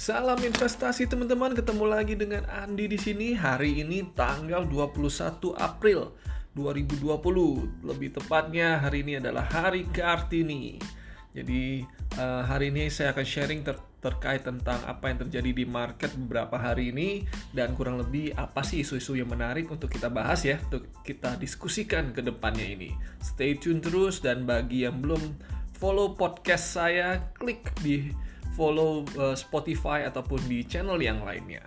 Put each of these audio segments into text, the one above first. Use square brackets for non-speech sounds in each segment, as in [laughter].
Salam investasi teman-teman, ketemu lagi dengan Andi di sini. Hari ini tanggal 21 April 2020. Lebih tepatnya hari ini adalah hari Kartini. Jadi uh, hari ini saya akan sharing ter terkait tentang apa yang terjadi di market beberapa hari ini dan kurang lebih apa sih isu-isu yang menarik untuk kita bahas ya, untuk kita diskusikan ke depannya ini. Stay tune terus dan bagi yang belum follow podcast saya, klik di follow uh, Spotify ataupun di channel yang lainnya.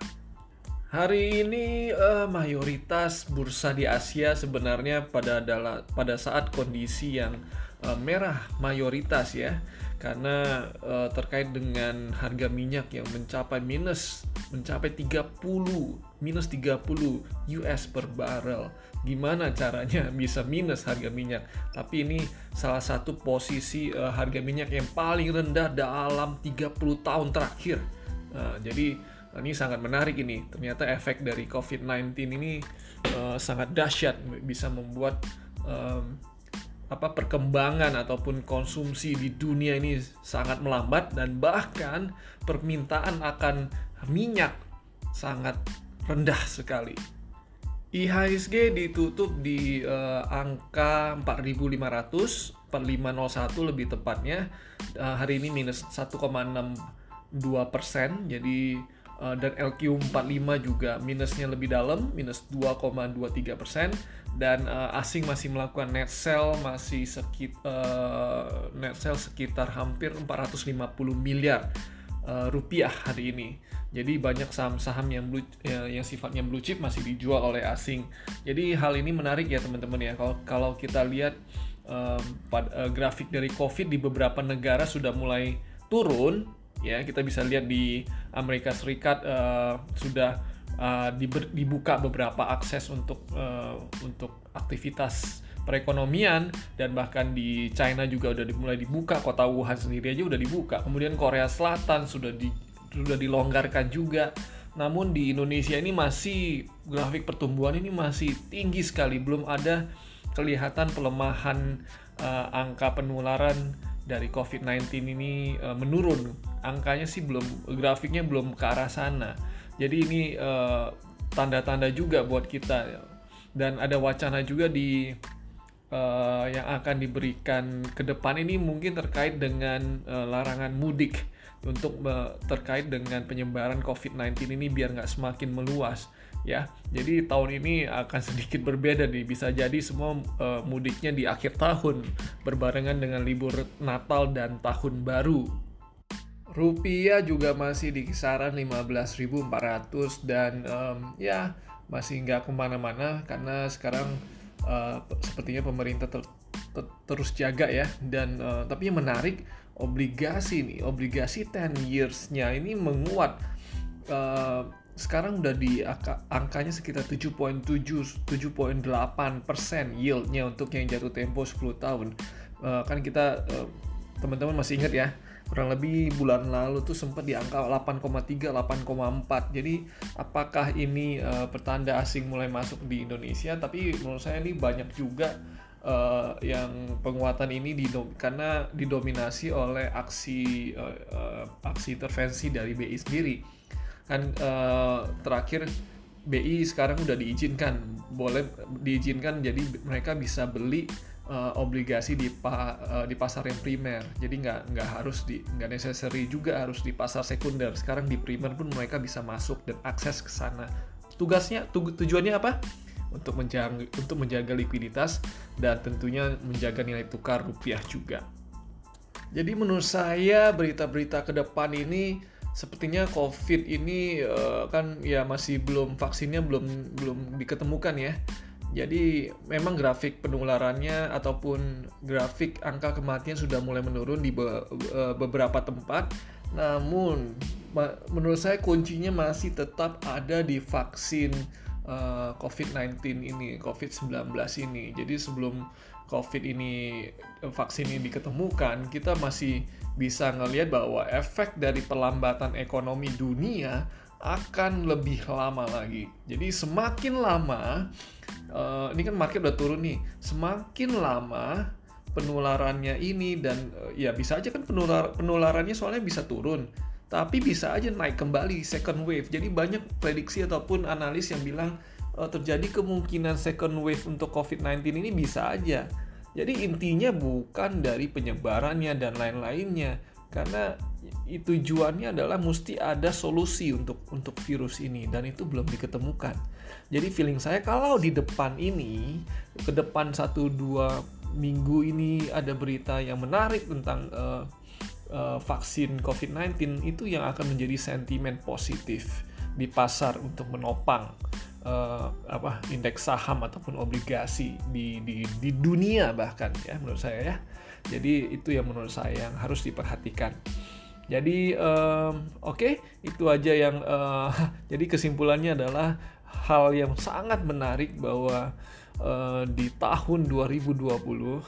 Hari ini uh, mayoritas bursa di Asia sebenarnya pada pada saat kondisi yang uh, merah mayoritas ya karena uh, terkait dengan harga minyak yang mencapai minus mencapai 30 minus 30 US per barrel. Gimana caranya [laughs] bisa minus harga minyak? Tapi ini salah satu posisi uh, harga minyak yang paling rendah dalam 30 tahun terakhir. Uh, jadi ini sangat menarik ini. Ternyata efek dari COVID-19 ini uh, sangat dahsyat, bisa membuat apa perkembangan ataupun konsumsi di dunia ini sangat melambat dan bahkan permintaan akan minyak sangat rendah sekali. IHSG ditutup di uh, angka 4500 4501 lebih tepatnya uh, hari ini minus 1,62 persen jadi Uh, dan LQ45 juga minusnya lebih dalam, minus 2,23 persen dan uh, asing masih melakukan net sell masih sekit, uh, net sell sekitar hampir 450 miliar uh, rupiah hari ini. Jadi banyak saham-saham yang ya, yang sifatnya blue chip masih dijual oleh asing. Jadi hal ini menarik ya teman-teman ya. Kalau kalau kita lihat um, pad, uh, grafik dari COVID di beberapa negara sudah mulai turun ya kita bisa lihat di Amerika Serikat uh, sudah uh, dibuka beberapa akses untuk uh, untuk aktivitas perekonomian dan bahkan di China juga udah dimulai dibuka kota Wuhan sendiri aja udah dibuka. Kemudian Korea Selatan sudah di sudah dilonggarkan juga. Namun di Indonesia ini masih grafik pertumbuhan ini masih tinggi sekali. Belum ada kelihatan pelemahan uh, angka penularan dari COVID-19 ini uh, menurun. Angkanya sih belum grafiknya belum ke arah sana. Jadi ini uh, tanda-tanda juga buat kita dan ada wacana juga di uh, yang akan diberikan ke depan ini mungkin terkait dengan uh, larangan mudik untuk uh, terkait dengan penyebaran COVID-19 ini biar nggak semakin meluas ya. Jadi tahun ini akan sedikit berbeda nih. Bisa jadi semua uh, mudiknya di akhir tahun berbarengan dengan libur Natal dan Tahun Baru. Rupiah juga masih di kisaran 15.400 dan um, ya masih nggak ke mana-mana karena sekarang uh, sepertinya pemerintah ter ter terus jaga ya dan uh, tapi yang menarik obligasi nih obligasi 10 years-nya ini menguat uh, sekarang udah di angka, angkanya sekitar 7.7 7.8 persen yieldnya untuk yang jatuh tempo 10 tahun. Uh, kan kita uh, teman-teman masih ingat ya kurang lebih bulan lalu tuh sempat di angka 8,3 8,4 jadi apakah ini uh, pertanda asing mulai masuk di Indonesia? Tapi menurut saya ini banyak juga uh, yang penguatan ini didom karena didominasi oleh aksi uh, uh, aksi intervensi dari BI sendiri kan uh, terakhir BI sekarang udah diizinkan. Boleh diizinkan jadi mereka bisa beli uh, obligasi di pa, uh, di pasar yang primer. Jadi nggak nggak harus di nggak necessary juga harus di pasar sekunder. Sekarang di primer pun mereka bisa masuk dan akses ke sana. Tugasnya tu, tujuannya apa? Untuk menjaga untuk menjaga likuiditas dan tentunya menjaga nilai tukar rupiah juga. Jadi menurut saya berita-berita ke depan ini sepertinya COVID ini uh, kan ya masih belum vaksinnya belum belum diketemukan ya. Jadi memang grafik penularannya ataupun grafik angka kematian sudah mulai menurun di be uh, beberapa tempat. Namun menurut saya kuncinya masih tetap ada di vaksin eh, COVID-19 ini, COVID-19 ini. Jadi sebelum COVID ini vaksin ini diketemukan, kita masih bisa ngelihat bahwa efek dari perlambatan ekonomi dunia akan lebih lama lagi. Jadi semakin lama, uh, ini kan market udah turun nih, semakin lama penularannya ini dan ya bisa aja kan penular penularannya soalnya bisa turun, tapi bisa aja naik kembali second wave. Jadi banyak prediksi ataupun analis yang bilang uh, terjadi kemungkinan second wave untuk COVID-19 ini bisa aja. Jadi intinya bukan dari penyebarannya dan lain-lainnya karena tujuannya adalah mesti ada solusi untuk untuk virus ini dan itu belum diketemukan. Jadi feeling saya kalau di depan ini ke depan satu dua minggu ini ada berita yang menarik tentang uh, uh, vaksin COVID-19 itu yang akan menjadi sentimen positif di pasar untuk menopang uh, apa indeks saham ataupun obligasi di, di di dunia bahkan ya menurut saya ya. Jadi itu yang menurut saya yang harus diperhatikan. Jadi um, oke okay, itu aja yang uh, [laughs] jadi kesimpulannya adalah hal yang sangat menarik bahwa uh, di tahun 2020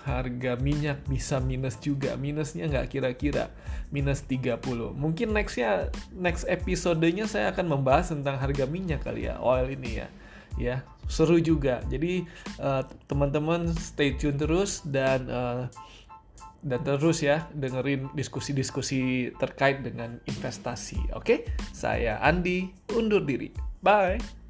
harga minyak bisa minus juga minusnya nggak kira-kira minus 30 mungkin nextnya next episodenya saya akan membahas tentang harga minyak kali ya oil ini ya ya seru juga jadi uh, teman-teman stay tune terus dan uh, dan terus ya dengerin diskusi-diskusi terkait dengan investasi. Oke, saya Andi undur diri. Bye.